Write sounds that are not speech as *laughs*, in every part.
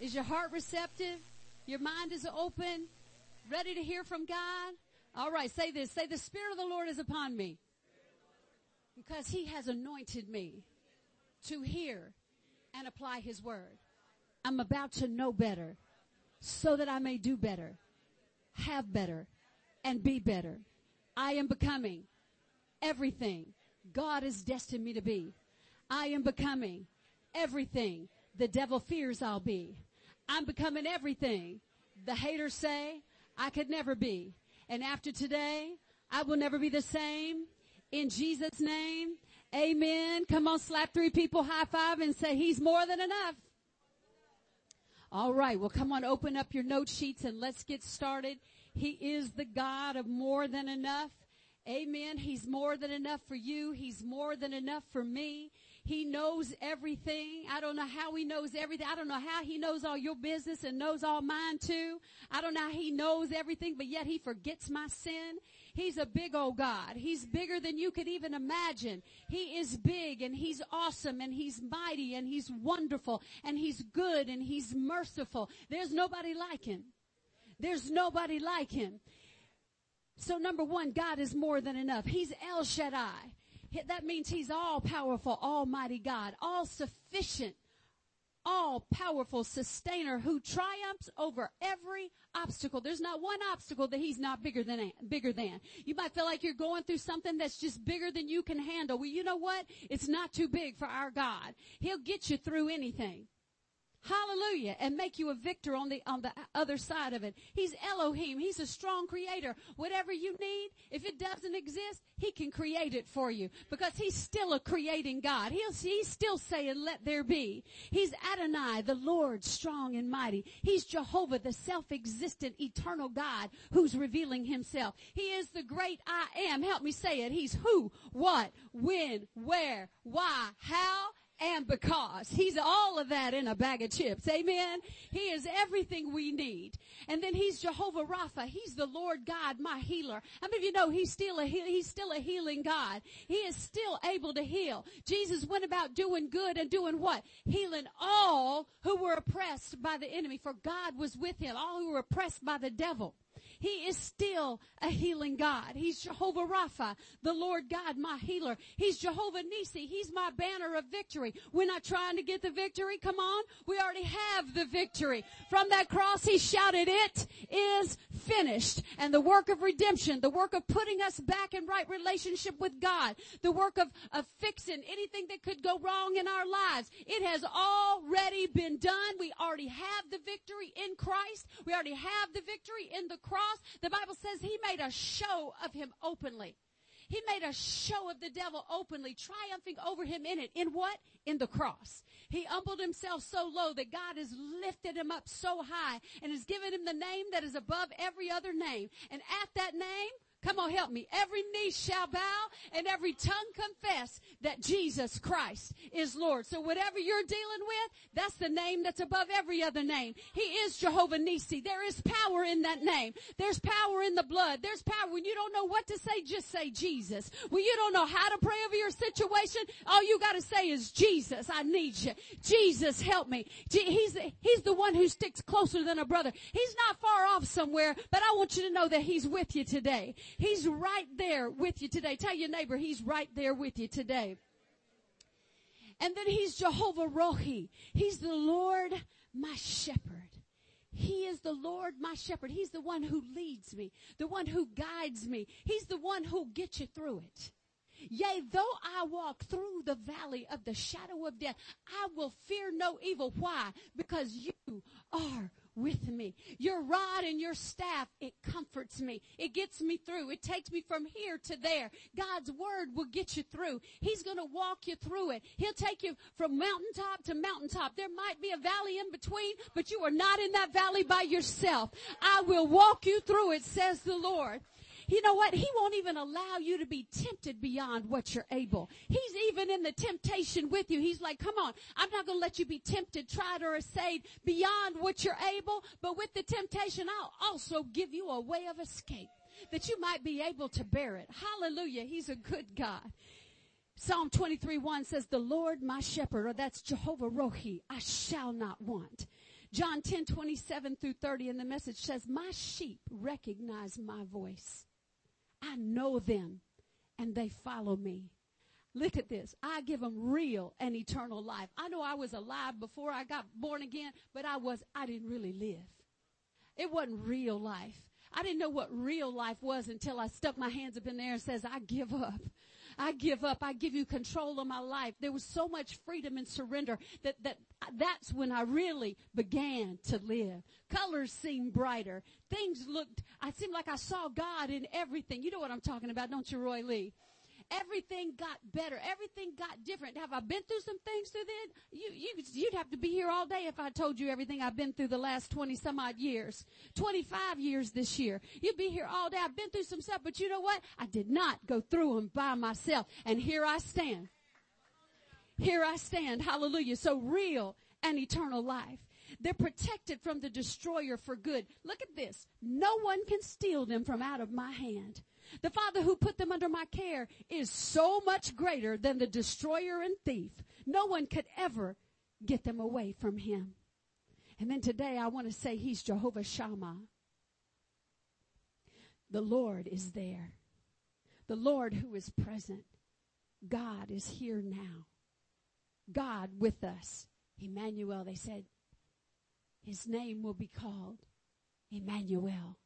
Is your heart receptive? Your mind is open? Ready to hear from God? All right, say this. Say, the Spirit of the Lord is upon me because He has anointed me to hear and apply His word. I'm about to know better so that I may do better, have better, and be better. I am becoming everything God has destined me to be. I am becoming everything the devil fears I'll be. I'm becoming everything the haters say I could never be. And after today, I will never be the same. In Jesus' name, amen. Come on, slap three people high five and say, He's more than enough. All right. Well, come on, open up your note sheets and let's get started. He is the God of more than enough. Amen. He's more than enough for you. He's more than enough for me. He knows everything. I don't know how he knows everything. I don't know how he knows all your business and knows all mine too. I don't know how he knows everything, but yet he forgets my sin. He's a big old God. He's bigger than you could even imagine. He is big and he's awesome and he's mighty and he's wonderful and he's good and he's merciful. There's nobody like him. There's nobody like him. So number one, God is more than enough. He's El Shaddai. That means he's all powerful, almighty God, all sufficient, all powerful sustainer who triumphs over every obstacle. There's not one obstacle that he's not bigger than, bigger than. You might feel like you're going through something that's just bigger than you can handle. Well, you know what? It's not too big for our God. He'll get you through anything. Hallelujah. And make you a victor on the, on the other side of it. He's Elohim. He's a strong creator. Whatever you need, if it doesn't exist, He can create it for you because He's still a creating God. He'll, he's still saying, let there be. He's Adonai, the Lord, strong and mighty. He's Jehovah, the self-existent, eternal God who's revealing Himself. He is the great I am. Help me say it. He's who, what, when, where, why, how, and because. He's all of that in a bag of chips. Amen. He is everything we need. And then he's Jehovah Rapha. He's the Lord God, my healer. How many of you know he's still a, he's still a healing God? He is still able to heal. Jesus went about doing good and doing what? Healing all who were oppressed by the enemy. For God was with him. All who were oppressed by the devil. He is still a healing God. He's Jehovah Rapha, the Lord God, my healer. He's Jehovah Nisi. He's my banner of victory. We're not trying to get the victory. Come on. We already have the victory. From that cross, he shouted, it is finished. And the work of redemption, the work of putting us back in right relationship with God, the work of, of fixing anything that could go wrong in our lives, it has already been done. We already have the victory in Christ. We already have the victory in the cross, the Bible says he made a show of him openly. He made a show of the devil openly, triumphing over him in it. In what? In the cross. He humbled himself so low that God has lifted him up so high and has given him the name that is above every other name. And at that name, Come on, help me. Every knee shall bow and every tongue confess that Jesus Christ is Lord. So whatever you're dealing with, that's the name that's above every other name. He is Jehovah Nisi. There is power in that name. There's power in the blood. There's power. When you don't know what to say, just say Jesus. When you don't know how to pray over your situation, all you gotta say is Jesus, I need you. Jesus, help me. He's, he's the one who sticks closer than a brother. He's not far off somewhere, but I want you to know that he's with you today. He's right there with you today. Tell your neighbor he's right there with you today. And then he's Jehovah Rohi. He's the Lord my shepherd. He is the Lord my shepherd. He's the one who leads me, the one who guides me. He's the one who'll get you through it. Yea, though I walk through the valley of the shadow of death, I will fear no evil. Why? Because you are with me. Your rod and your staff, it comforts me. It gets me through. It takes me from here to there. God's word will get you through. He's going to walk you through it. He'll take you from mountaintop to mountaintop. There might be a valley in between, but you are not in that valley by yourself. I will walk you through it, says the Lord. You know what? He won't even allow you to be tempted beyond what you're able. He's even in the temptation with you. He's like, come on, I'm not going to let you be tempted, tried, or assayed beyond what you're able, but with the temptation, I'll also give you a way of escape that you might be able to bear it. Hallelujah. He's a good God. Psalm 23 1 says, the Lord my shepherd, or that's Jehovah Rohi, I shall not want. John 10, 27 through 30 in the message says, my sheep recognize my voice. I know them and they follow me. Look at this. I give them real and eternal life. I know I was alive before I got born again, but I was, I didn't really live. It wasn't real life. I didn't know what real life was until I stuck my hands up in there and says, I give up. I give up. I give you control of my life. There was so much freedom and surrender that, that, that's when I really began to live. Colors seemed brighter. Things looked, I seemed like I saw God in everything. You know what I'm talking about, don't you, Roy Lee? Everything got better. Everything got different. Have I been through some things through then? You, you, you'd have to be here all day if I told you everything I've been through the last 20 some odd years. 25 years this year. You'd be here all day. I've been through some stuff, but you know what? I did not go through them by myself. And here I stand. Here I stand. Hallelujah. So real and eternal life. They're protected from the destroyer for good. Look at this. No one can steal them from out of my hand. The Father who put them under my care is so much greater than the destroyer and thief. No one could ever get them away from him. And then today I want to say he's Jehovah Shammah. The Lord is there. The Lord who is present. God is here now. God with us. Emmanuel, they said, his name will be called Emmanuel,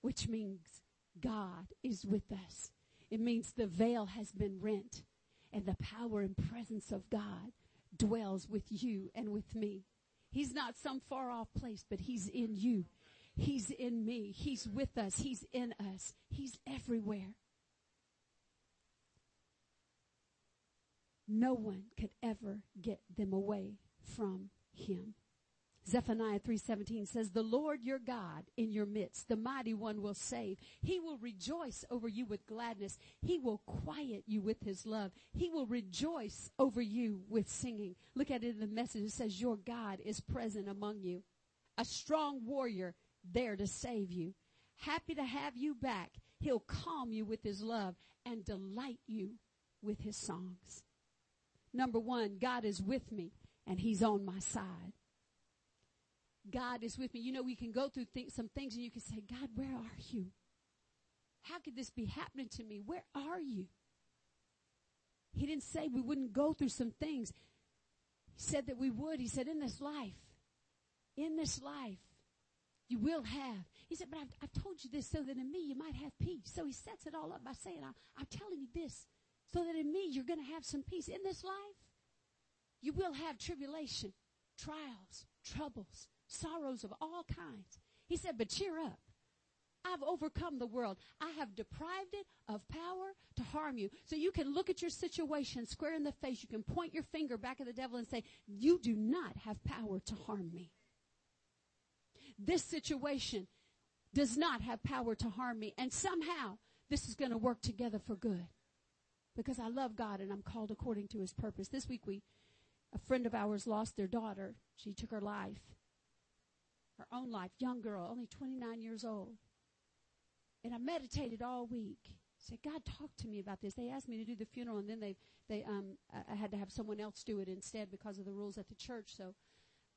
which means God is with us. It means the veil has been rent and the power and presence of God dwells with you and with me. He's not some far off place, but he's in you. He's in me. He's with us. He's in us. He's everywhere. No one could ever get them away from him. Zephaniah 3:17 says, "The Lord your God in your midst, the mighty one will save. He will rejoice over you with gladness. He will quiet you with his love. He will rejoice over you with singing." Look at it in the message. It says, "Your God is present among you, a strong warrior there to save you. Happy to have you back. He'll calm you with his love and delight you with his songs." Number 1, God is with me and he's on my side. God is with me. You know, we can go through th- some things and you can say, God, where are you? How could this be happening to me? Where are you? He didn't say we wouldn't go through some things. He said that we would. He said, in this life, in this life, you will have. He said, but I've, I've, told you this so that in me you might have peace. So he sets it all up by saying, I'm, I'm telling you this so that in me you're going to have some peace. In this life, you will have tribulation, trials, troubles, sorrows of all kinds. He said, but cheer up. I've overcome the world. I have deprived it of power to harm you. So you can look at your situation square in the face. You can point your finger back at the devil and say, you do not have power to harm me. This situation does not have power to harm me. And somehow this is going to work together for good because I love God and I'm called according to his purpose. This week we, a friend of ours lost their daughter. She took her life her own life, young girl, only 29 years old. And I meditated all week. Said, God, talk to me about this. They asked me to do the funeral, and then they, they, um, I had to have someone else do it instead because of the rules at the church. So,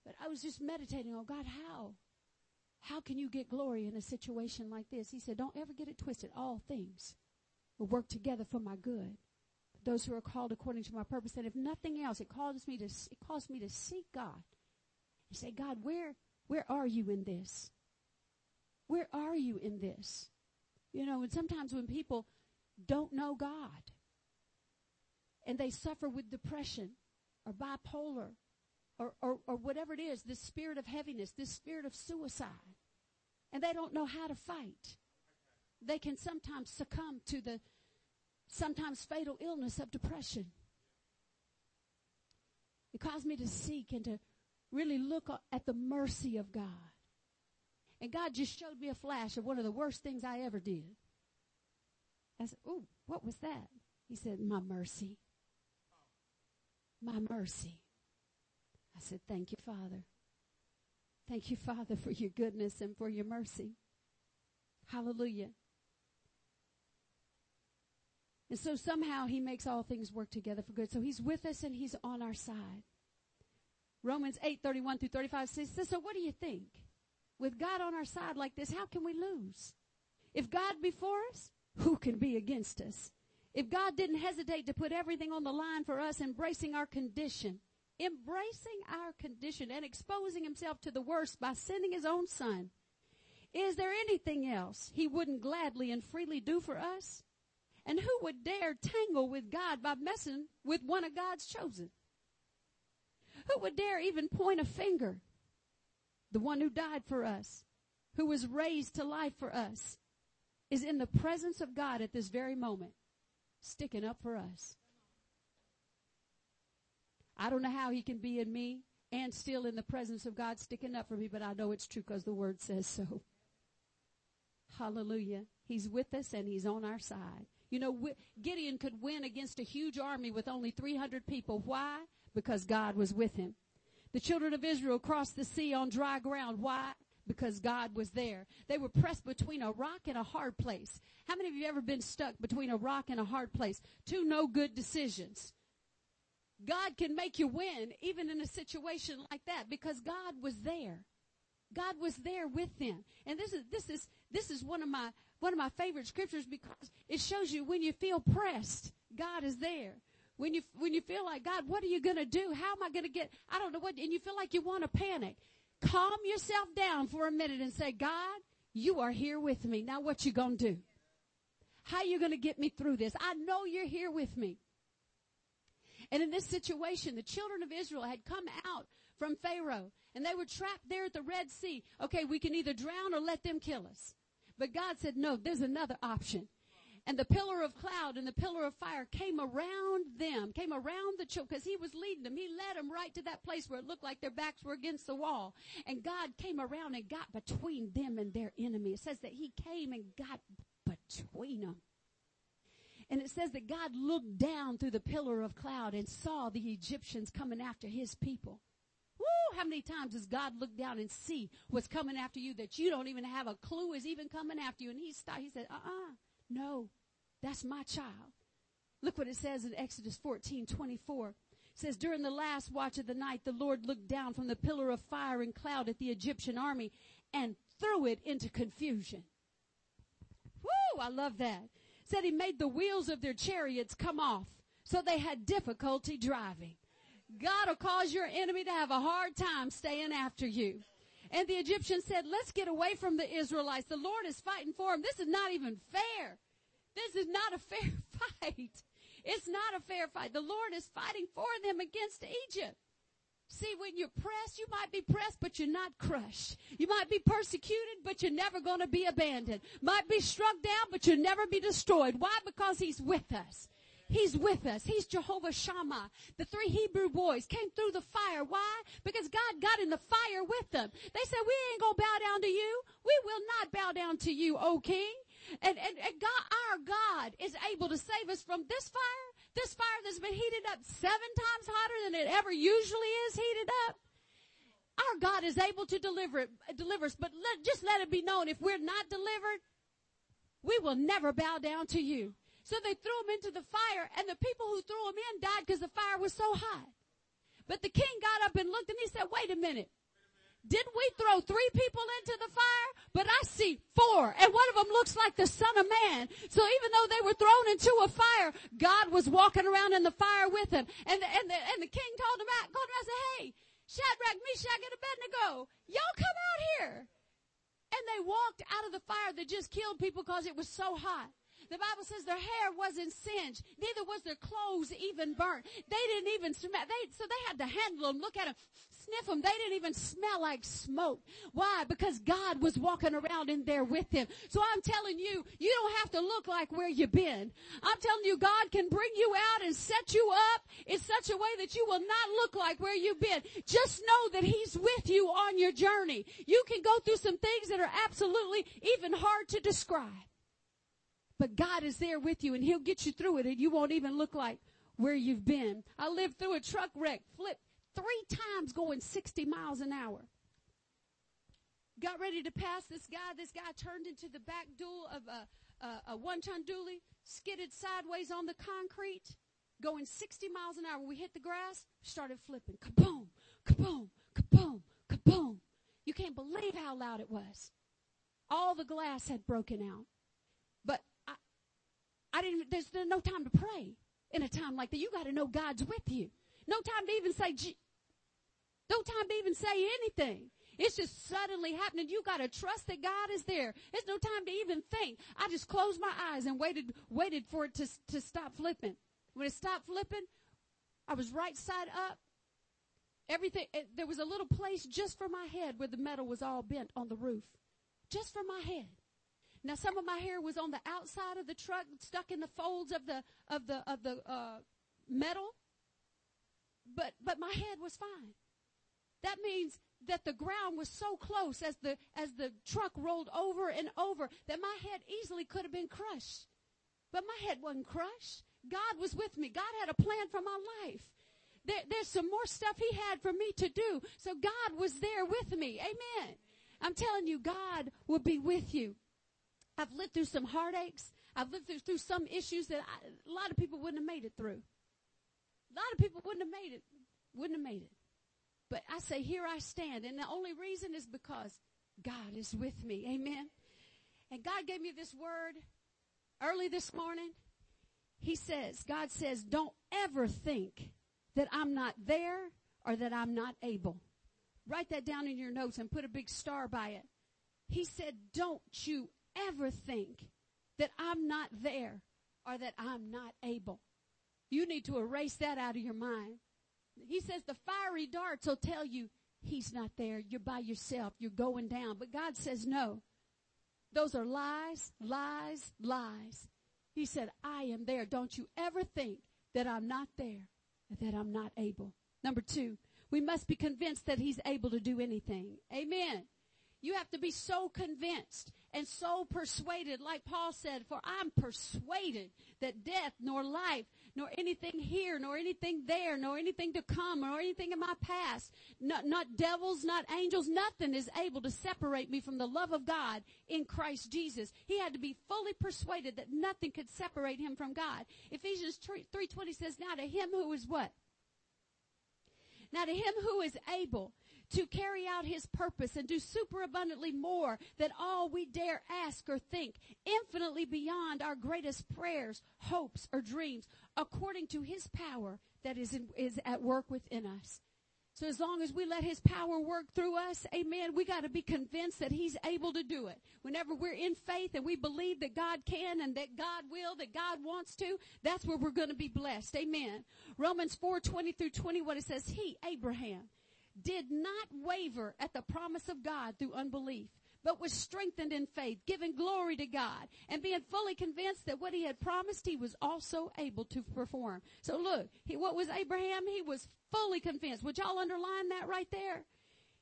but I was just meditating on God, how? How can you get glory in a situation like this? He said, don't ever get it twisted. All things will work together for my good. Those who are called according to my purpose. And if nothing else, it causes me to, it calls me to seek God. And say, God, where, where are you in this? Where are you in this? You know, and sometimes when people don't know God and they suffer with depression or bipolar or, or, or whatever it is, this spirit of heaviness, this spirit of suicide, and they don't know how to fight, they can sometimes succumb to the sometimes fatal illness of depression. It caused me to seek and to really look at the mercy of God. And God just showed me a flash of one of the worst things I ever did. I said, Ooh, what was that? He said, My mercy. My mercy. I said, Thank you, Father. Thank you, Father, for your goodness and for your mercy. Hallelujah. And so somehow he makes all things work together for good. So he's with us and he's on our side. Romans 8, 31 through 35 says, so what do you think? With God on our side like this, how can we lose? If God be for us, who can be against us? If God didn't hesitate to put everything on the line for us, embracing our condition, embracing our condition and exposing himself to the worst by sending his own son, is there anything else he wouldn't gladly and freely do for us? And who would dare tangle with God by messing with one of God's chosen? Who would dare even point a finger? The one who died for us, who was raised to life for us, is in the presence of God at this very moment, sticking up for us. I don't know how he can be in me and still in the presence of God sticking up for me, but I know it's true because the word says so. Hallelujah. He's with us and he's on our side. You know, Gideon could win against a huge army with only 300 people. Why? Because God was with him. The children of Israel crossed the sea on dry ground. Why? Because God was there. They were pressed between a rock and a hard place. How many of you ever been stuck between a rock and a hard place? Two no good decisions. God can make you win even in a situation like that because God was there. God was there with them. And this is, this is, this is one of my, one of my favorite scriptures because it shows you when you feel pressed, God is there. When you, when you feel like, God, what are you going to do? How am I going to get, I don't know what, and you feel like you want to panic. Calm yourself down for a minute and say, God, you are here with me. Now what you going to do? How you going to get me through this? I know you're here with me. And in this situation, the children of Israel had come out from Pharaoh and they were trapped there at the Red Sea. Okay, we can either drown or let them kill us. But God said, no, there's another option. And the pillar of cloud and the pillar of fire came around them, came around the children, because he was leading them. He led them right to that place where it looked like their backs were against the wall. And God came around and got between them and their enemy. It says that he came and got between them. And it says that God looked down through the pillar of cloud and saw the Egyptians coming after his people. Woo! How many times does God look down and see what's coming after you that you don't even have a clue is even coming after you? And he stopped, he said, uh-uh, no, that's my child. Look what it says in Exodus 14, 24. It says, during the last watch of the night, the Lord looked down from the pillar of fire and cloud at the Egyptian army and threw it into confusion. Woo! I love that. Said he made the wheels of their chariots come off so they had difficulty driving. God will cause your enemy to have a hard time staying after you. And the Egyptians said, let's get away from the Israelites. The Lord is fighting for them. This is not even fair. This is not a fair *laughs* fight. It's not a fair fight. The Lord is fighting for them against Egypt. See, when you're pressed, you might be pressed, but you're not crushed. You might be persecuted, but you're never going to be abandoned. Might be struck down, but you'll never be destroyed. Why? Because He's with us. He's with us. He's Jehovah Shammah. The three Hebrew boys came through the fire. Why? Because God got in the fire with them. They said, we ain't gonna bow down to you. We will not bow down to you, O King. And, and, and God, our God is able to save us from this fire, this fire that's been heated up seven times hotter than it ever usually is heated up. Our God is able to deliver it, deliver us, but let, just let it be known if we're not delivered, we will never bow down to you. So they threw him into the fire and the people who threw him in died because the fire was so hot. But the king got up and looked and he said, wait a minute. Didn't we throw three people into the fire? But I see four and one of them looks like the son of man. So even though they were thrown into a fire, God was walking around in the fire with them. And the, and the, and the king told him out, called him out and said, hey, Shadrach, Meshach, and Abednego, y'all come out here. And they walked out of the fire that just killed people because it was so hot. The Bible says their hair wasn't singed. Neither was their clothes even burnt. They didn't even smell. They, so they had to handle them, look at them, sniff them. They didn't even smell like smoke. Why? Because God was walking around in there with them. So I'm telling you, you don't have to look like where you've been. I'm telling you, God can bring you out and set you up in such a way that you will not look like where you've been. Just know that He's with you on your journey. You can go through some things that are absolutely even hard to describe. But God is there with you and He'll get you through it and you won't even look like where you've been. I lived through a truck wreck, flipped three times going 60 miles an hour. Got ready to pass this guy. This guy turned into the back dual of a, a, a one ton dually, skidded sideways on the concrete, going 60 miles an hour. We hit the grass, started flipping. Kaboom, kaboom, kaboom, kaboom. You can't believe how loud it was. All the glass had broken out. But didn't, there's, no time to pray in a time like that. You gotta know God's with you. No time to even say, no time to even say anything. It's just suddenly happening. You gotta trust that God is there. There's no time to even think. I just closed my eyes and waited, waited for it to, to stop flipping. When it stopped flipping, I was right side up. Everything, it, there was a little place just for my head where the metal was all bent on the roof. Just for my head. Now some of my hair was on the outside of the truck, stuck in the folds of the, of the, of the, uh, metal. But, but my head was fine. That means that the ground was so close as the, as the truck rolled over and over that my head easily could have been crushed. But my head wasn't crushed. God was with me. God had a plan for my life. There, there's some more stuff he had for me to do. So God was there with me. Amen. I'm telling you, God will be with you. I've lived through some heartaches. I've lived through, through some issues that I, a lot of people wouldn't have made it through. A lot of people wouldn't have made it. Wouldn't have made it. But I say, here I stand. And the only reason is because God is with me. Amen. And God gave me this word early this morning. He says, God says, don't ever think that I'm not there or that I'm not able. Write that down in your notes and put a big star by it. He said, don't you ever think that I'm not there or that I'm not able. You need to erase that out of your mind. He says the fiery darts will tell you he's not there. You're by yourself. You're going down. But God says no. Those are lies, lies, lies. He said, I am there. Don't you ever think that I'm not there, that I'm not able. Number two, we must be convinced that he's able to do anything. Amen. You have to be so convinced and so persuaded, like Paul said, for I'm persuaded that death nor life nor anything here, nor anything there, nor anything to come, nor anything in my past, not, not devils, not angels, nothing is able to separate me from the love of God in Christ Jesus. He had to be fully persuaded that nothing could separate him from God. Ephesians 3.20 says, now to him who is what? Now to him who is able to carry out his purpose and do superabundantly more than all we dare ask or think, infinitely beyond our greatest prayers, hopes, or dreams, according to his power that is, in, is at work within us. So as long as we let his power work through us, amen, we gotta be convinced that he's able to do it. Whenever we're in faith and we believe that God can and that God will, that God wants to, that's where we're gonna be blessed. Amen. Romans 4, 20 through 21, it says, He, Abraham, did not waver at the promise of God through unbelief, but was strengthened in faith, giving glory to God, and being fully convinced that what he had promised he was also able to perform. So look, he, what was Abraham? He was fully convinced. Would y'all underline that right there?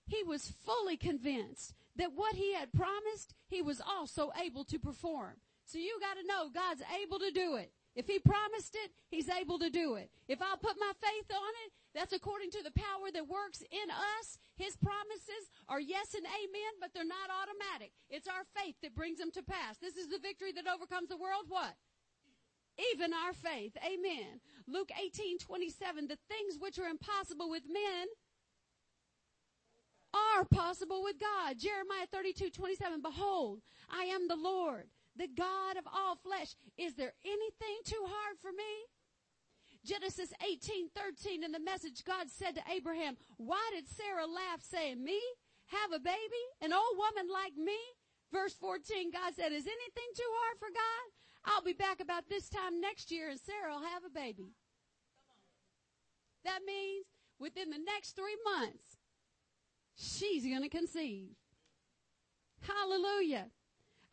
He was fully convinced that what he had promised, he was also able to perform. So you gotta know God's able to do it. If he promised it, he's able to do it. If I'll put my faith on it, that's according to the power that works in us. His promises are yes and amen, but they're not automatic. It's our faith that brings them to pass. This is the victory that overcomes the world. What? Even our faith. Amen. Luke 18, 27, the things which are impossible with men are possible with God. Jeremiah 32, 27, behold, I am the Lord the God of all flesh. Is there anything too hard for me? Genesis 18, 13 in the message, God said to Abraham, why did Sarah laugh saying, me? Have a baby? An old woman like me? Verse 14, God said, is anything too hard for God? I'll be back about this time next year and Sarah will have a baby. That means within the next three months, she's gonna conceive. Hallelujah.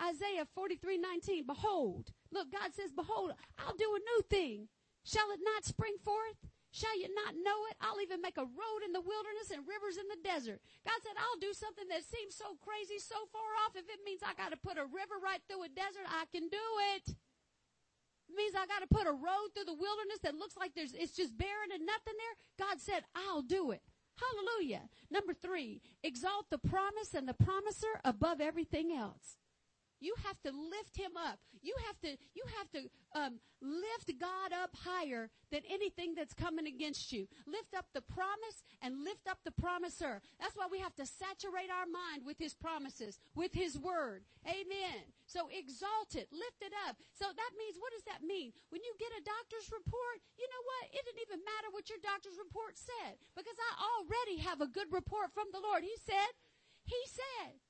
Isaiah 43, 19, behold, look, God says, behold, I'll do a new thing. Shall it not spring forth? Shall you not know it? I'll even make a road in the wilderness and rivers in the desert. God said, I'll do something that seems so crazy, so far off. If it means I gotta put a river right through a desert, I can do it. It means I gotta put a road through the wilderness that looks like there's, it's just barren and nothing there. God said, I'll do it. Hallelujah. Number three, exalt the promise and the promiser above everything else. You have to lift him up. You have to, you have to, um, lift God up higher than anything that's coming against you. Lift up the promise and lift up the promiser. That's why we have to saturate our mind with his promises, with his word. Amen. So exalt it, lift it up. So that means, what does that mean? When you get a doctor's report, you know what? It didn't even matter what your doctor's report said because I already have a good report from the Lord. He said, he said,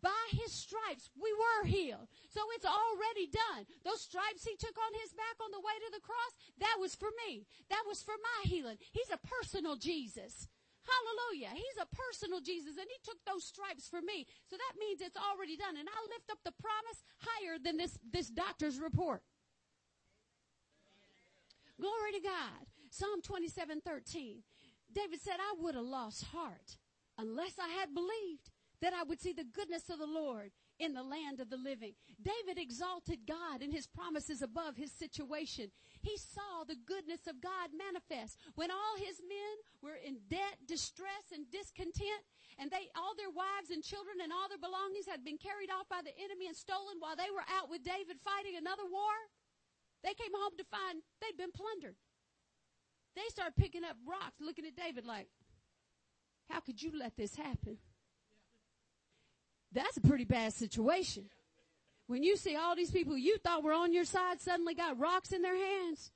by his stripes we were healed. So it's already done. Those stripes he took on his back on the way to the cross, that was for me. That was for my healing. He's a personal Jesus. Hallelujah. He's a personal Jesus and he took those stripes for me. So that means it's already done. And I lift up the promise higher than this, this doctor's report. Glory to God. Psalm 27, 13. David said, I would have lost heart unless I had believed that I would see the goodness of the Lord in the land of the living. David exalted God and his promises above his situation. He saw the goodness of God manifest when all his men were in debt, distress, and discontent, and they, all their wives and children and all their belongings had been carried off by the enemy and stolen while they were out with David fighting another war. They came home to find they'd been plundered. They started picking up rocks, looking at David like, how could you let this happen? That's a pretty bad situation. When you see all these people you thought were on your side suddenly got rocks in their hands.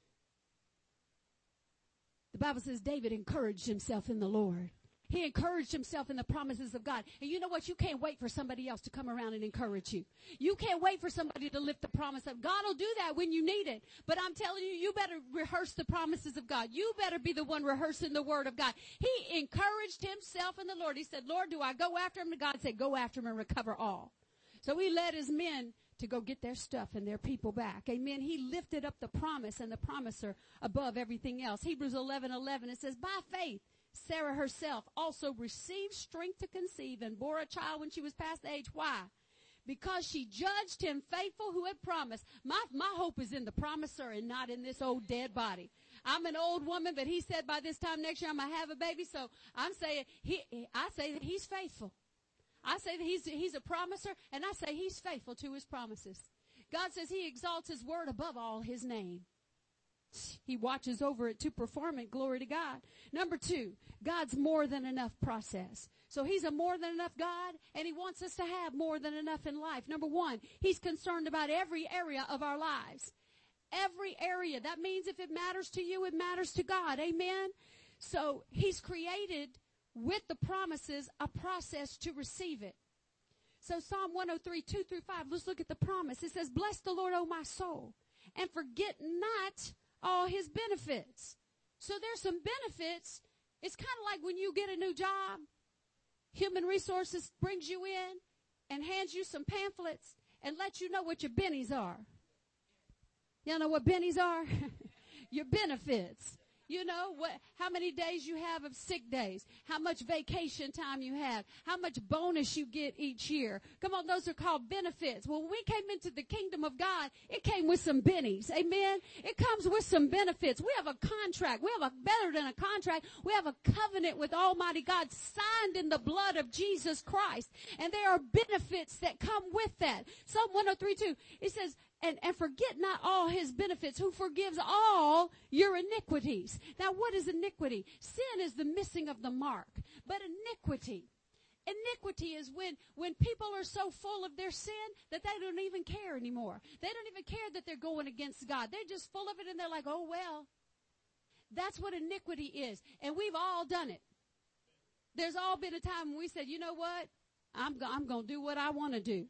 The Bible says David encouraged himself in the Lord. He encouraged himself in the promises of God. And you know what? You can't wait for somebody else to come around and encourage you. You can't wait for somebody to lift the promise up. God will do that when you need it. But I'm telling you, you better rehearse the promises of God. You better be the one rehearsing the word of God. He encouraged himself in the Lord. He said, Lord, do I go after him? And God said, go after him and recover all. So he led his men to go get their stuff and their people back. Amen. He lifted up the promise and the promiser above everything else. Hebrews 11, 11, it says, by faith, Sarah herself also received strength to conceive and bore a child when she was past age. Why? Because she judged him faithful who had promised. My, my hope is in the promiser and not in this old dead body. I'm an old woman, but he said by this time next year I'm gonna have a baby. So I'm saying he, I say that he's faithful. I say that he's, he's a promiser and I say he's faithful to his promises. God says he exalts his word above all his name. He watches over it to perform it. Glory to God. Number two, God's more than enough process. So he's a more than enough God and he wants us to have more than enough in life. Number one, he's concerned about every area of our lives. Every area. That means if it matters to you, it matters to God. Amen. So he's created with the promises a process to receive it. So Psalm 103, 2 through 5, let's look at the promise. It says, bless the Lord, O my soul, and forget not all his benefits. So there's some benefits. It's kind of like when you get a new job, human resources brings you in and hands you some pamphlets and lets you know what your bennies are. Y'all know what bennies are? *laughs* your benefits. You know what, how many days you have of sick days, how much vacation time you have, how much bonus you get each year. Come on, those are called benefits. Well, when we came into the kingdom of God, it came with some bennies. Amen. It comes with some benefits. We have a contract. We have a better than a contract. We have a covenant with Almighty God signed in the blood of Jesus Christ. And there are benefits that come with that. Psalm 103 it says, and, and forget not all his benefits, who forgives all your iniquities. Now what is iniquity? Sin is the missing of the mark. But iniquity, iniquity is when, when people are so full of their sin that they don't even care anymore. They don't even care that they're going against God. They're just full of it and they're like, oh well. That's what iniquity is. And we've all done it. There's all been a time when we said, you know what? I'm, I'm going to do what I want to do.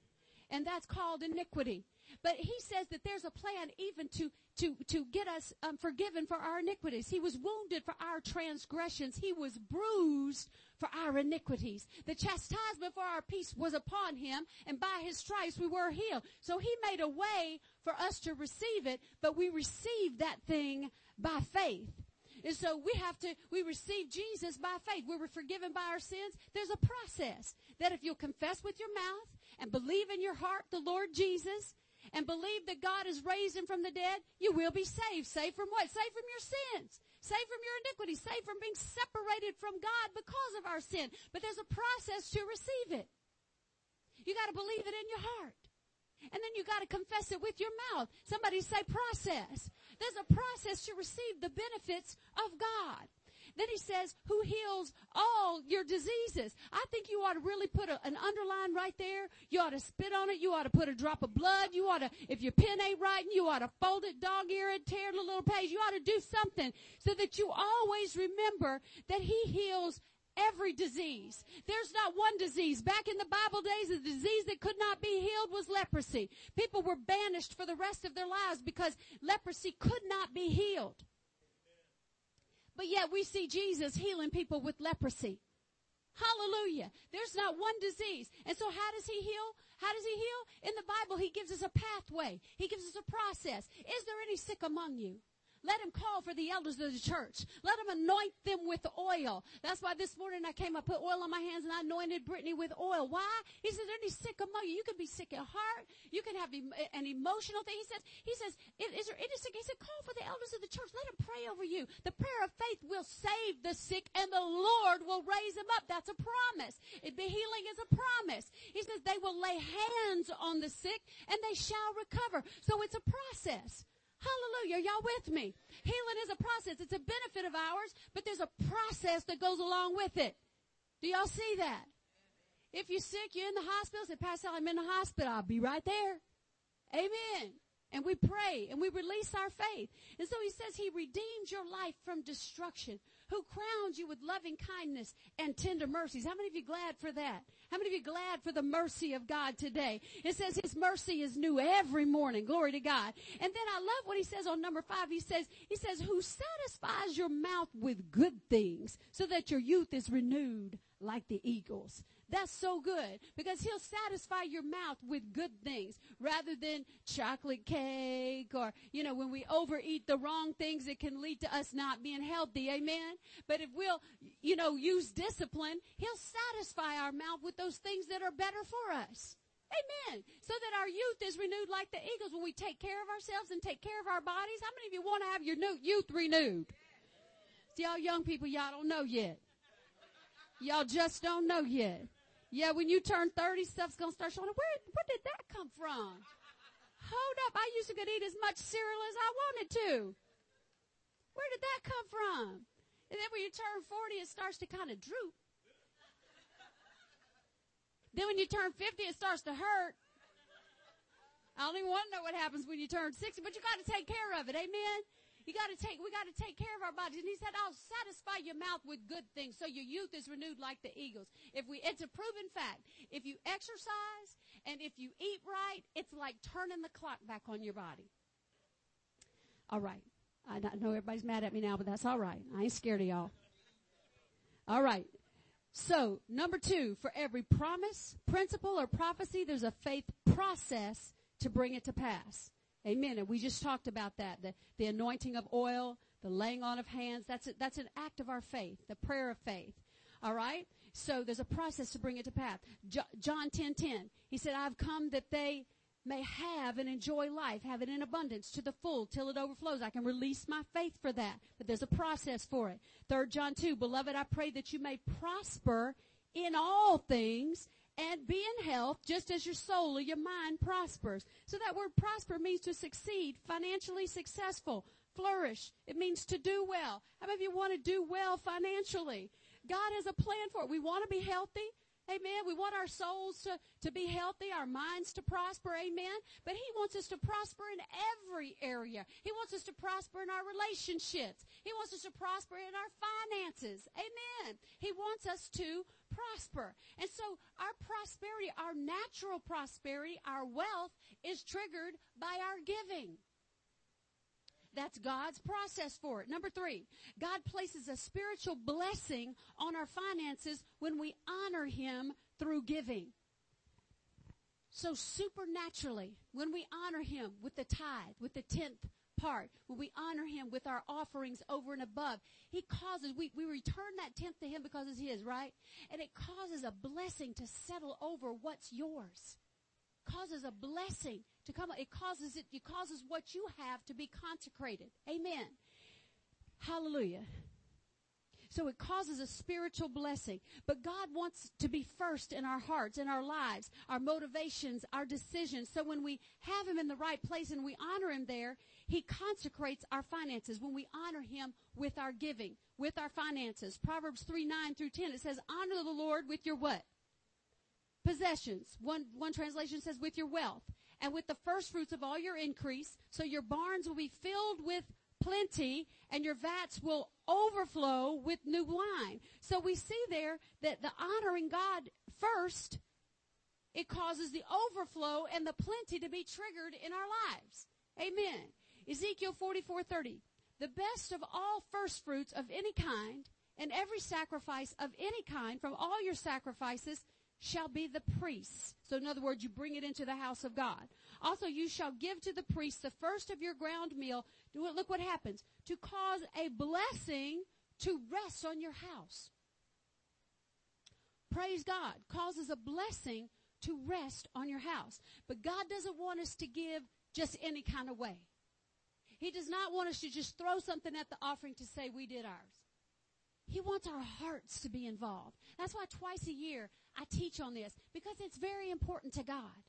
And that's called iniquity. But he says that there's a plan even to, to, to get us um, forgiven for our iniquities. He was wounded for our transgressions. He was bruised for our iniquities. The chastisement for our peace was upon him and by his stripes we were healed. So he made a way for us to receive it, but we receive that thing by faith. And so we have to, we receive Jesus by faith. We were forgiven by our sins. There's a process that if you'll confess with your mouth and believe in your heart the Lord Jesus and believe that God is raised from the dead, you will be saved. Saved from what? Saved from your sins. Saved from your iniquity. Saved from being separated from God because of our sin. But there's a process to receive it. You gotta believe it in your heart. And then you gotta confess it with your mouth. Somebody say process. There's a process to receive the benefits of God. Then he says, who heals all your diseases. I think you ought to really put a, an underline right there. You ought to spit on it. You ought to put a drop of blood. You ought to, if your pen ain't writing, you ought to fold it, dog ear it, tear the little page. You ought to do something so that you always remember that he heals every disease. There's not one disease. Back in the Bible days, the disease that could not be healed was leprosy. People were banished for the rest of their lives because leprosy could not be healed. But yet we see Jesus healing people with leprosy. Hallelujah. There's not one disease. And so how does he heal? How does he heal? In the Bible, he gives us a pathway. He gives us a process. Is there any sick among you? Let him call for the elders of the church. Let him anoint them with oil. That's why this morning I came, I put oil on my hands and I anointed Brittany with oil. Why? He says, any sick among you. You can be sick at heart. You can have an emotional thing. He says, he says, is there any sick? He said, call for the elders of the church. Let him pray over you. The prayer of faith will save the sick and the Lord will raise them up. That's a promise. It, the healing is a promise. He says they will lay hands on the sick and they shall recover. So it's a process. Hallelujah. Y'all with me? Healing is a process. It's a benefit of ours, but there's a process that goes along with it. Do y'all see that? If you're sick, you're in the hospital, say, Pastor, I'm in the hospital. I'll be right there. Amen. And we pray and we release our faith. And so he says he redeemed your life from destruction who crowns you with loving kindness and tender mercies. How many of you glad for that? How many of you glad for the mercy of God today? It says his mercy is new every morning. Glory to God. And then I love what he says on number five. He says, he says, who satisfies your mouth with good things so that your youth is renewed like the eagles. That's so good because he'll satisfy your mouth with good things rather than chocolate cake or, you know, when we overeat the wrong things, it can lead to us not being healthy. Amen. But if we'll, you know, use discipline, he'll satisfy our mouth with those things that are better for us. Amen. So that our youth is renewed like the eagles when we take care of ourselves and take care of our bodies. How many of you want to have your new youth renewed? See, y'all young people, y'all don't know yet. Y'all just don't know yet. Yeah, when you turn 30, stuff's gonna start showing. Where, where did that come from? Hold up. I used to could eat as much cereal as I wanted to. Where did that come from? And then when you turn 40, it starts to kind of droop. Then when you turn 50, it starts to hurt. I don't even want to know what happens when you turn 60, but you got to take care of it. Amen. You gotta take, we gotta take care of our bodies. And he said, I'll satisfy your mouth with good things so your youth is renewed like the eagles. If we, it's a proven fact. If you exercise and if you eat right, it's like turning the clock back on your body. All right. I know everybody's mad at me now, but that's all right. I ain't scared of y'all. All right. So, number two, for every promise, principle, or prophecy, there's a faith process to bring it to pass. Amen. And we just talked about that. The, the anointing of oil, the laying on of hands. That's, a, that's an act of our faith, the prayer of faith. All right? So there's a process to bring it to pass. Jo- John 10, 10, he said, I've come that they may have and enjoy life, have it in abundance to the full till it overflows. I can release my faith for that, but there's a process for it. Third John 2, beloved, I pray that you may prosper in all things and be in health just as your soul or your mind prospers. So that word prosper means to succeed, financially successful, flourish. It means to do well. How many of you want to do well financially? God has a plan for it. We want to be healthy. Amen. We want our souls to, to be healthy, our minds to prosper. Amen. But He wants us to prosper in every area. He wants us to prosper in our relationships. He wants us to prosper in our finances. Amen. He wants us to prosper. And so our prosperity, our natural prosperity, our wealth is triggered by our giving. That's God's process for it. Number three, God places a spiritual blessing on our finances when we honor Him through giving. So supernaturally, when we honor Him with the tithe, with the tenth part, when we honor Him with our offerings over and above, He causes, we, we return that tenth to Him because it's His, right? And it causes a blessing to settle over what's yours. Causes a blessing to come. It causes it, it causes what you have to be consecrated. Amen. Hallelujah. So it causes a spiritual blessing. But God wants to be first in our hearts, in our lives, our motivations, our decisions. So when we have Him in the right place and we honor Him there, He consecrates our finances when we honor Him with our giving, with our finances. Proverbs 3, 9 through 10, it says, honor the Lord with your what? Possessions. One, one translation says with your wealth and with the first fruits of all your increase. So your barns will be filled with plenty and your vats will overflow with new wine. So we see there that the honoring God first, it causes the overflow and the plenty to be triggered in our lives. Amen. Ezekiel 44:30. The best of all first fruits of any kind and every sacrifice of any kind from all your sacrifices shall be the priests. So in other words, you bring it into the house of God. Also, you shall give to the priests the first of your ground meal. Do it, look what happens. To cause a blessing to rest on your house. Praise God. Causes a blessing to rest on your house. But God doesn't want us to give just any kind of way. He does not want us to just throw something at the offering to say we did ours. He wants our hearts to be involved. That's why twice a year I teach on this because it's very important to God.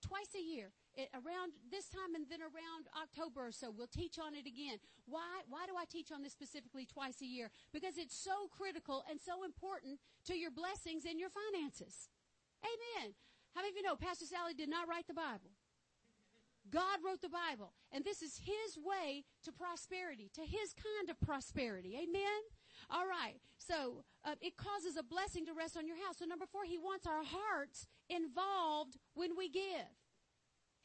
Twice a year, it, around this time and then around October or so, we'll teach on it again. Why, why do I teach on this specifically twice a year? Because it's so critical and so important to your blessings and your finances. Amen. How many of you know Pastor Sally did not write the Bible? God wrote the Bible, and this is His way to prosperity, to His kind of prosperity. Amen? All right. So uh, it causes a blessing to rest on your house. So number four, He wants our hearts involved when we give.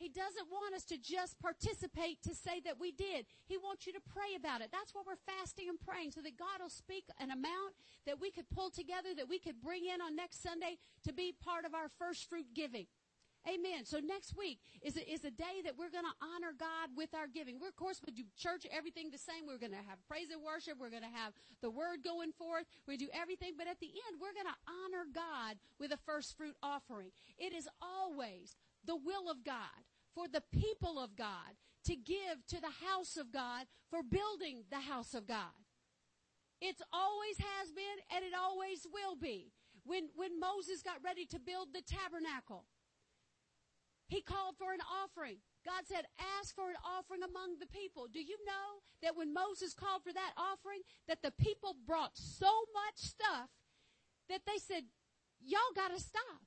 He doesn't want us to just participate to say that we did. He wants you to pray about it. That's why we're fasting and praying so that God will speak an amount that we could pull together that we could bring in on next Sunday to be part of our first fruit giving. Amen. So next week is a, is a day that we're going to honor God with our giving. We're, of course, we do church, everything the same. We're going to have praise and worship. We're going to have the word going forth. We do everything. But at the end, we're going to honor God with a first fruit offering. It is always the will of God for the people of God to give to the house of God for building the house of God. It's always has been and it always will be. When, when Moses got ready to build the tabernacle, he called for an offering. God said, ask for an offering among the people. Do you know that when Moses called for that offering, that the people brought so much stuff that they said, y'all gotta stop.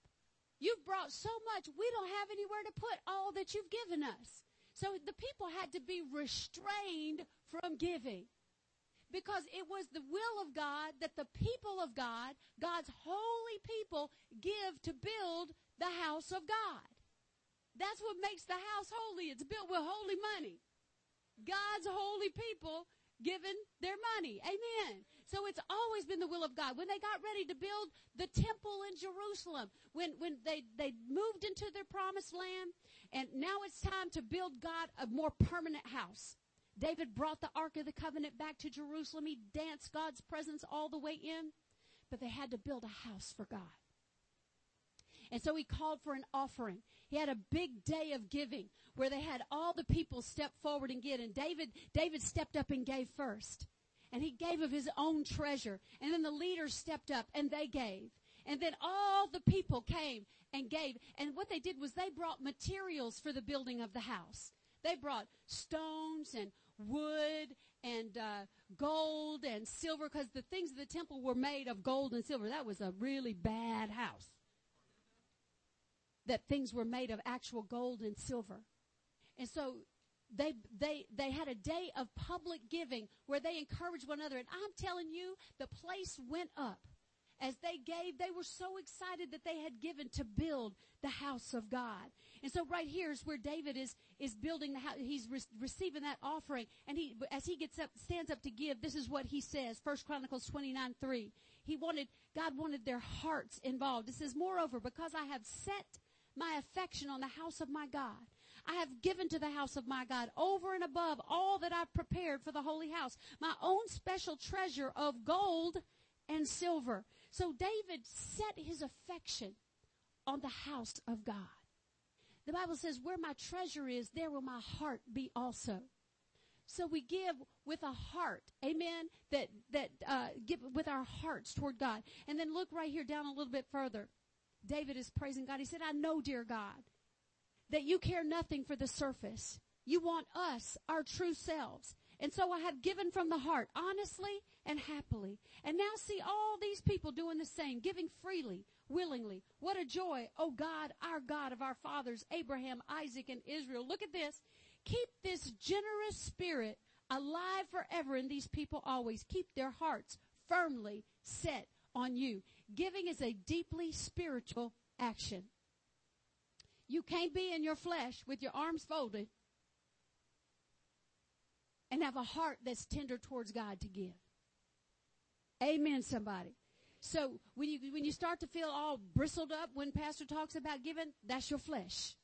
You've brought so much, we don't have anywhere to put all that you've given us. So the people had to be restrained from giving because it was the will of God that the people of God, God's holy people, give to build the house of God. That's what makes the house holy. It's built with holy money. God's holy people given their money. Amen. So it's always been the will of God. When they got ready to build the temple in Jerusalem, when, when they, they moved into their promised land, and now it's time to build God a more permanent house. David brought the Ark of the Covenant back to Jerusalem. He danced God's presence all the way in, but they had to build a house for God. And so he called for an offering. He had a big day of giving where they had all the people step forward and give. And David, David stepped up and gave first. And he gave of his own treasure. And then the leaders stepped up and they gave. And then all the people came and gave. And what they did was they brought materials for the building of the house. They brought stones and wood and uh, gold and silver because the things of the temple were made of gold and silver. That was a really bad house that things were made of actual gold and silver. And so they, they, they had a day of public giving where they encouraged one another. And I'm telling you, the place went up. As they gave, they were so excited that they had given to build the house of God. And so right here is where David is, is building the house. He's re- receiving that offering. And he, as he gets up, stands up to give, this is what he says. First Chronicles 29, 3. He wanted, God wanted their hearts involved. It says, moreover, because I have set my affection on the house of my God. I have given to the house of my God over and above all that I've prepared for the holy house, my own special treasure of gold and silver. So David set his affection on the house of God. The Bible says, where my treasure is, there will my heart be also. So we give with a heart, amen, that, that, uh, give with our hearts toward God. And then look right here down a little bit further. David is praising God. He said, I know, dear God, that you care nothing for the surface. You want us, our true selves. And so I have given from the heart, honestly and happily. And now see all these people doing the same, giving freely, willingly. What a joy, oh God, our God of our fathers, Abraham, Isaac, and Israel. Look at this. Keep this generous spirit alive forever in these people always. Keep their hearts firmly set on you. Giving is a deeply spiritual action. You can't be in your flesh with your arms folded and have a heart that's tender towards God to give. Amen, somebody. So when you, when you start to feel all bristled up when pastor talks about giving, that's your flesh.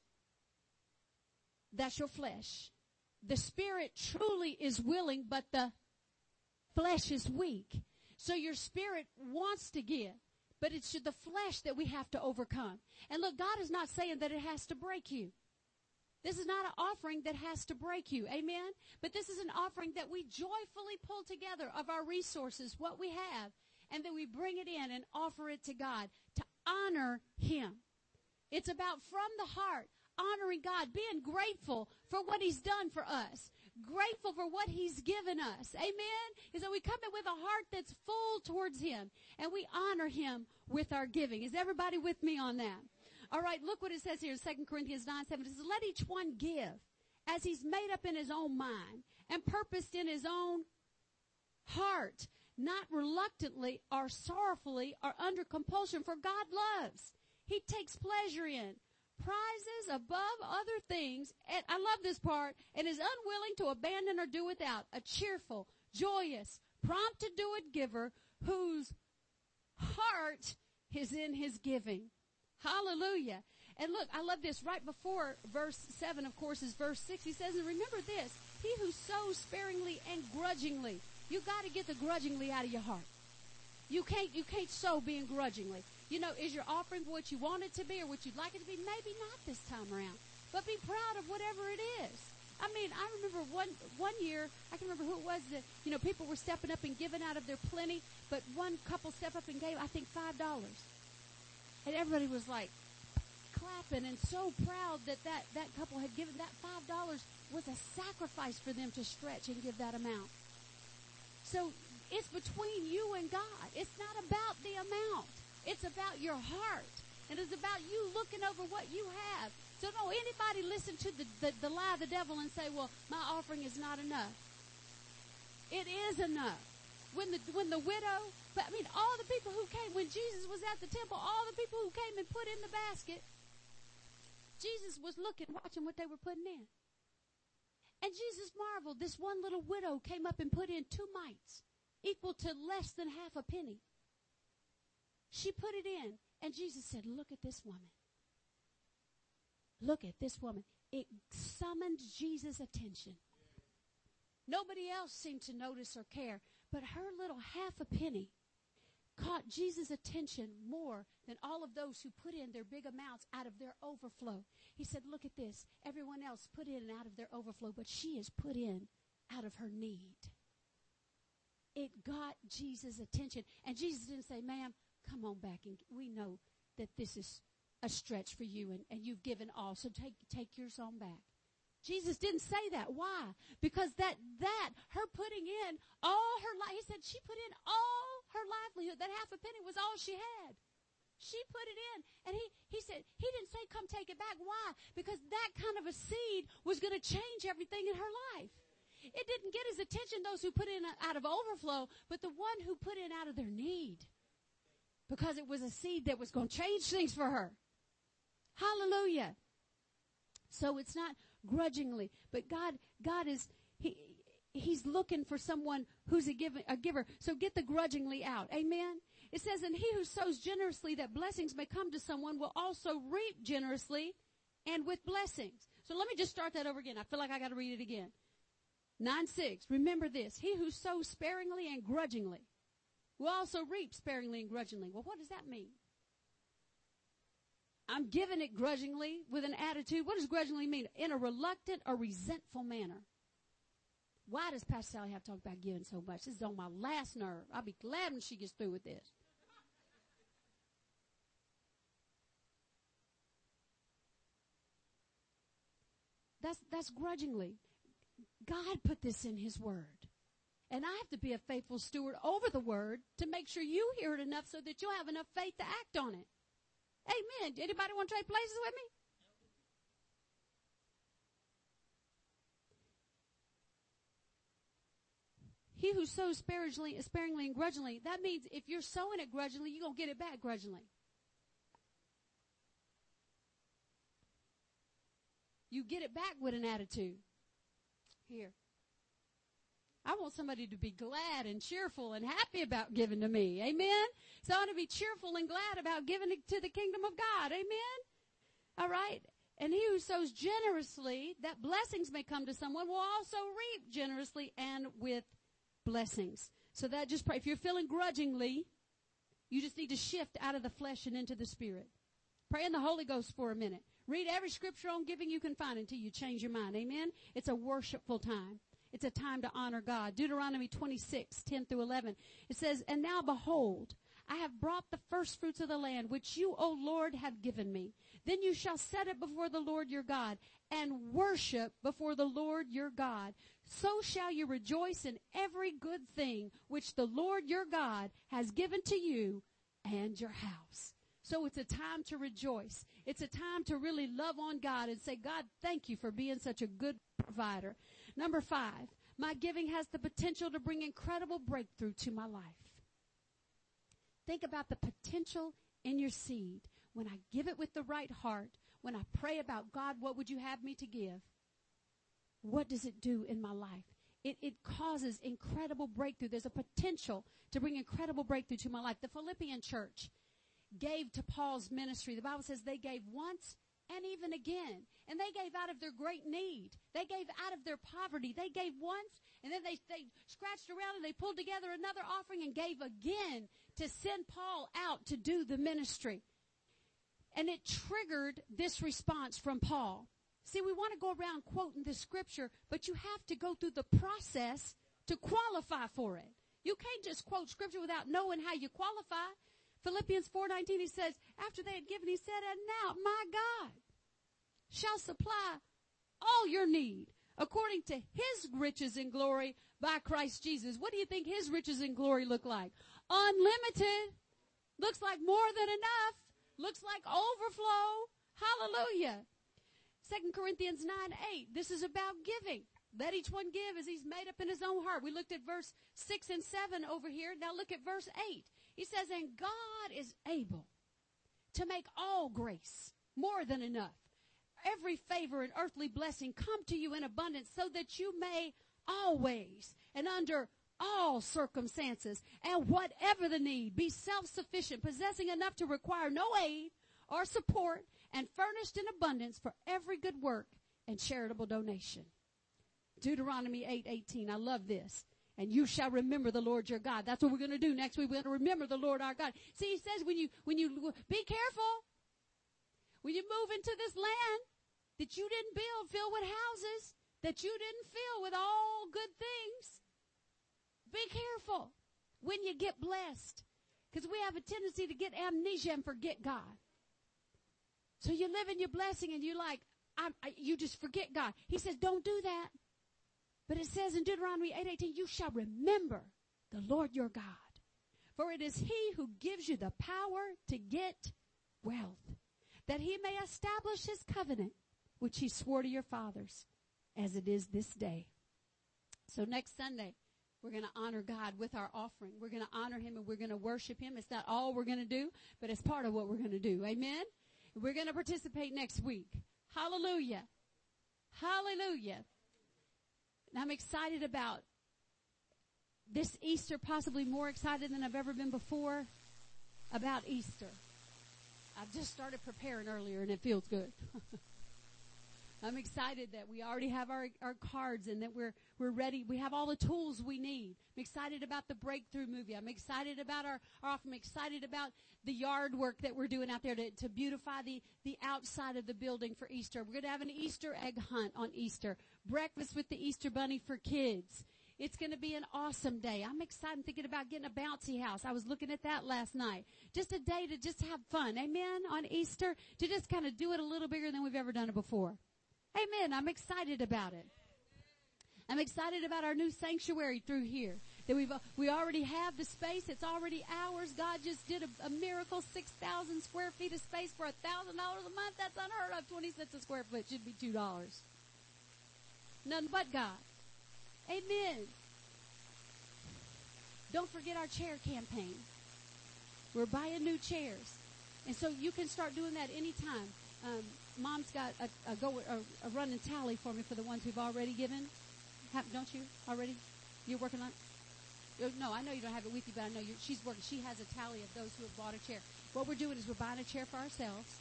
That's your flesh. The spirit truly is willing, but the flesh is weak. So your spirit wants to give, but it's the flesh that we have to overcome. And look, God is not saying that it has to break you. This is not an offering that has to break you. Amen. But this is an offering that we joyfully pull together of our resources, what we have, and then we bring it in and offer it to God to honor Him. It's about from the heart honoring God, being grateful for what He's done for us, grateful for what He's given us. Amen? Is that we come in with a heart that's full towards Him and we honor Him with our giving. Is everybody with me on that? All right, look what it says here in 2 Corinthians 9, 7. It says, let each one give as he's made up in his own mind and purposed in his own heart, not reluctantly or sorrowfully or under compulsion, for God loves. He takes pleasure in prizes above other things, and I love this part, and is unwilling to abandon or do without a cheerful, joyous, prompt to do it giver whose heart is in his giving. Hallelujah. And look, I love this. Right before verse 7, of course, is verse 6. He says, and remember this, he who sows sparingly and grudgingly, you gotta get the grudgingly out of your heart. You can't, you can't sow being grudgingly. You know, is your offering what you want it to be or what you'd like it to be? Maybe not this time around. But be proud of whatever it is. I mean, I remember one one year, I can remember who it was that, you know, people were stepping up and giving out of their plenty, but one couple stepped up and gave, I think, five dollars. And everybody was like clapping and so proud that that, that couple had given that five dollars was a sacrifice for them to stretch and give that amount. So it's between you and God. It's not about the amount. It's about your heart. And it's about you looking over what you have. So don't anybody listen to the, the, the lie of the devil and say, well, my offering is not enough. It is enough. When the, when the widow, but I mean, all the people who came, when Jesus was at the temple, all the people who came and put in the basket, Jesus was looking, watching what they were putting in. And Jesus marveled. This one little widow came up and put in two mites, equal to less than half a penny. She put it in, and Jesus said, Look at this woman. Look at this woman. It summoned Jesus' attention. Nobody else seemed to notice or care, but her little half a penny caught Jesus' attention more than all of those who put in their big amounts out of their overflow. He said, Look at this. Everyone else put in out of their overflow, but she has put in out of her need. It got Jesus' attention. And Jesus didn't say, Ma'am, come on back and we know that this is a stretch for you and, and you've given all. So take, take yours on back. Jesus didn't say that. Why? Because that, that, her putting in all her life, he said she put in all her livelihood. That half a penny was all she had. She put it in. And he, he said, he didn't say come take it back. Why? Because that kind of a seed was going to change everything in her life. It didn't get his attention, those who put in out of overflow, but the one who put in out of their need because it was a seed that was going to change things for her. Hallelujah. So it's not grudgingly, but God, God is, He, He's looking for someone who's a, giver. a giver. So get the grudgingly out. Amen. It says, and he who sows generously that blessings may come to someone will also reap generously and with blessings. So let me just start that over again. I feel like I got to read it again. 9 6. Remember this. He who sows sparingly and grudgingly will also reap sparingly and grudgingly. Well, what does that mean? I'm giving it grudgingly with an attitude. What does grudgingly mean? In a reluctant or resentful manner. Why does Pastor Sally have to talk about giving so much? This is on my last nerve. I'll be glad when she gets through with this. That's, that's grudgingly. God put this in His Word. And I have to be a faithful steward over the Word to make sure you hear it enough so that you'll have enough faith to act on it. Amen. Anybody want to trade places with me? He who sows sparingly, sparingly and grudgingly, that means if you're sowing it grudgingly, you're going to get it back grudgingly. You get it back with an attitude. Here. I want somebody to be glad and cheerful and happy about giving to me. Amen? So I want to be cheerful and glad about giving to the kingdom of God. Amen? All right? And he who sows generously, that blessings may come to someone, will also reap generously and with blessings. So that just pray. If you're feeling grudgingly, you just need to shift out of the flesh and into the spirit. Pray in the Holy Ghost for a minute. Read every scripture on giving you can find until you change your mind. Amen. It's a worshipful time. It's a time to honor God. Deuteronomy 26, 10 through 11. It says, And now behold, I have brought the first fruits of the land, which you, O Lord, have given me. Then you shall set it before the Lord your God and worship before the Lord your God. So shall you rejoice in every good thing which the Lord your God has given to you and your house. So it's a time to rejoice. It's a time to really love on God and say, God, thank you for being such a good provider. Number five, my giving has the potential to bring incredible breakthrough to my life. Think about the potential in your seed. When I give it with the right heart, when I pray about God, what would you have me to give? What does it do in my life? It, it causes incredible breakthrough. There's a potential to bring incredible breakthrough to my life. The Philippian church gave to Paul's ministry. The Bible says they gave once and even again. And they gave out of their great need. They gave out of their poverty. They gave once and then they, they scratched around and they pulled together another offering and gave again to send Paul out to do the ministry. And it triggered this response from Paul. See, we want to go around quoting the scripture, but you have to go through the process to qualify for it. You can't just quote scripture without knowing how you qualify. Philippians 4:19 he says, after they had given he said, "And now my God shall supply all your need according to his riches in glory by Christ Jesus." What do you think his riches in glory look like? Unlimited. Looks like more than enough. Looks like overflow. Hallelujah. Second Corinthians 9, 8. This is about giving. Let each one give as he's made up in his own heart. We looked at verse 6 and 7 over here. Now look at verse 8. He says, and God is able to make all grace more than enough. Every favor and earthly blessing come to you in abundance so that you may always and under all circumstances and whatever the need be self-sufficient, possessing enough to require no aid or support and furnished in abundance for every good work and charitable donation. Deuteronomy 8:18. 8, I love this. And you shall remember the Lord your God. That's what we're going to do next week. We're going to remember the Lord our God. See, he says when you when you be careful when you move into this land that you didn't build filled with houses that you didn't fill with all good things. Be careful when you get blessed because we have a tendency to get amnesia and forget God. So you live in your blessing and you're like, I, you just forget God. He says, don't do that. But it says in Deuteronomy 8:18, you shall remember the Lord your God. For it is he who gives you the power to get wealth, that he may establish his covenant, which he swore to your fathers, as it is this day. So next Sunday, we're going to honor God with our offering. We're going to honor him and we're going to worship him. It's not all we're going to do, but it's part of what we're going to do. Amen? We're going to participate next week. Hallelujah. Hallelujah. And I'm excited about this Easter, possibly more excited than I've ever been before about Easter. I've just started preparing earlier and it feels good. *laughs* I'm excited that we already have our, our cards and that we're, we're ready. We have all the tools we need. I'm excited about the breakthrough movie. I'm excited about our, our I'm excited about the yard work that we're doing out there to, to beautify the, the outside of the building for Easter. We're going to have an Easter egg hunt on Easter. Breakfast with the Easter bunny for kids. It's going to be an awesome day. I'm excited thinking about getting a bouncy house. I was looking at that last night. Just a day to just have fun. Amen. On Easter to just kind of do it a little bigger than we've ever done it before. Amen. I'm excited about it. I'm excited about our new sanctuary through here. That we've, we already have the space. It's already ours. God just did a, a miracle. 6,000 square feet of space for $1,000 a month. That's unheard of. 20 cents a square foot should be $2. None but God. Amen. Don't forget our chair campaign. We're buying new chairs. And so you can start doing that anytime. Um, Mom's got a, a go a, a running tally for me for the ones we've already given. Have, don't you already? You're working on. Oh, no, I know you don't have it with you, but I know she's working. She has a tally of those who have bought a chair. What we're doing is we're buying a chair for ourselves,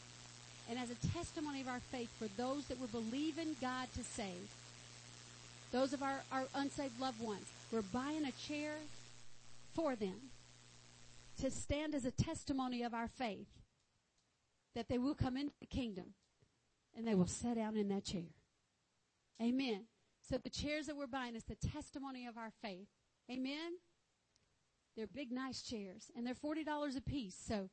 and as a testimony of our faith for those that we're believing God to save, those of our, our unsaved loved ones, we're buying a chair for them to stand as a testimony of our faith that they will come into the kingdom and they will sit down in that chair. Amen. So the chairs that we're buying is the testimony of our faith. Amen. They're big, nice chairs, and they're forty dollars a piece. So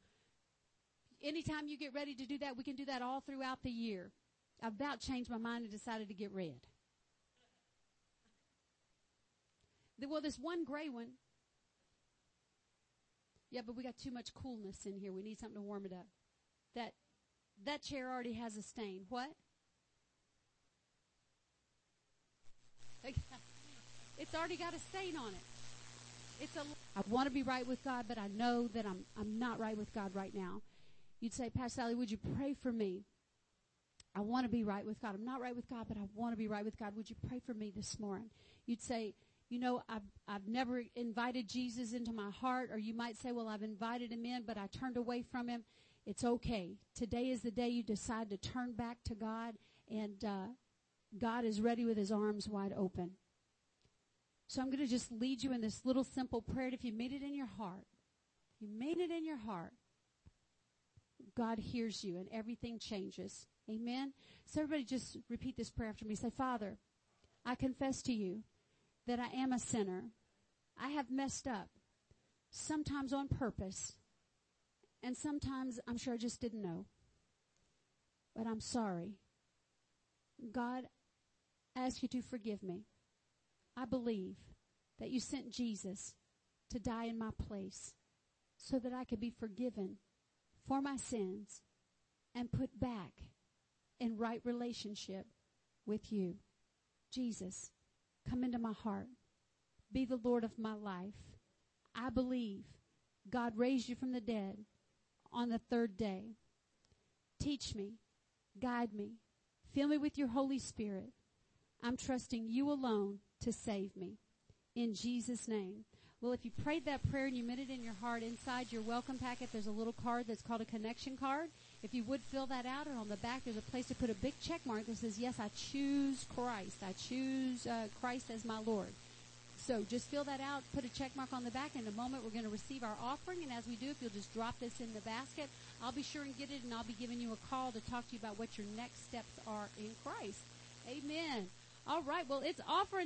anytime you get ready to do that, we can do that all throughout the year. I about changed my mind and decided to get red. Well, this one gray one. Yeah, but we got too much coolness in here. We need something to warm it up. That that chair already has a stain. What? *laughs* It's already got a stain on it. It's a. I want to be right with God, but I know that I'm I'm not right with God right now. You'd say, Pastor Sally, would you pray for me? I want to be right with God. I'm not right with God, but I want to be right with God. Would you pray for me this morning? You'd say, you know, I've, I've never invited Jesus into my heart, or you might say, well, I've invited him in, but I turned away from him. It's okay. Today is the day you decide to turn back to God, and uh, God is ready with his arms wide open. So I'm going to just lead you in this little simple prayer. If you made it in your heart, you made it in your heart, God hears you and everything changes. Amen. So everybody just repeat this prayer after me. Say, Father, I confess to you that I am a sinner. I have messed up, sometimes on purpose, and sometimes I'm sure I just didn't know. But I'm sorry. God, I ask you to forgive me. I believe that you sent Jesus to die in my place so that I could be forgiven for my sins and put back in right relationship with you. Jesus, come into my heart. Be the Lord of my life. I believe God raised you from the dead on the third day. Teach me, guide me, fill me with your Holy Spirit. I'm trusting you alone to save me. In Jesus' name. Well, if you prayed that prayer and you meant it in your heart, inside your welcome packet, there's a little card that's called a connection card. If you would fill that out, and on the back, there's a place to put a big check mark that says, Yes, I choose Christ. I choose uh, Christ as my Lord. So just fill that out, put a check mark on the back. In a moment, we're going to receive our offering. And as we do, if you'll just drop this in the basket, I'll be sure and get it, and I'll be giving you a call to talk to you about what your next steps are in Christ. Amen. All right. Well, it's offering.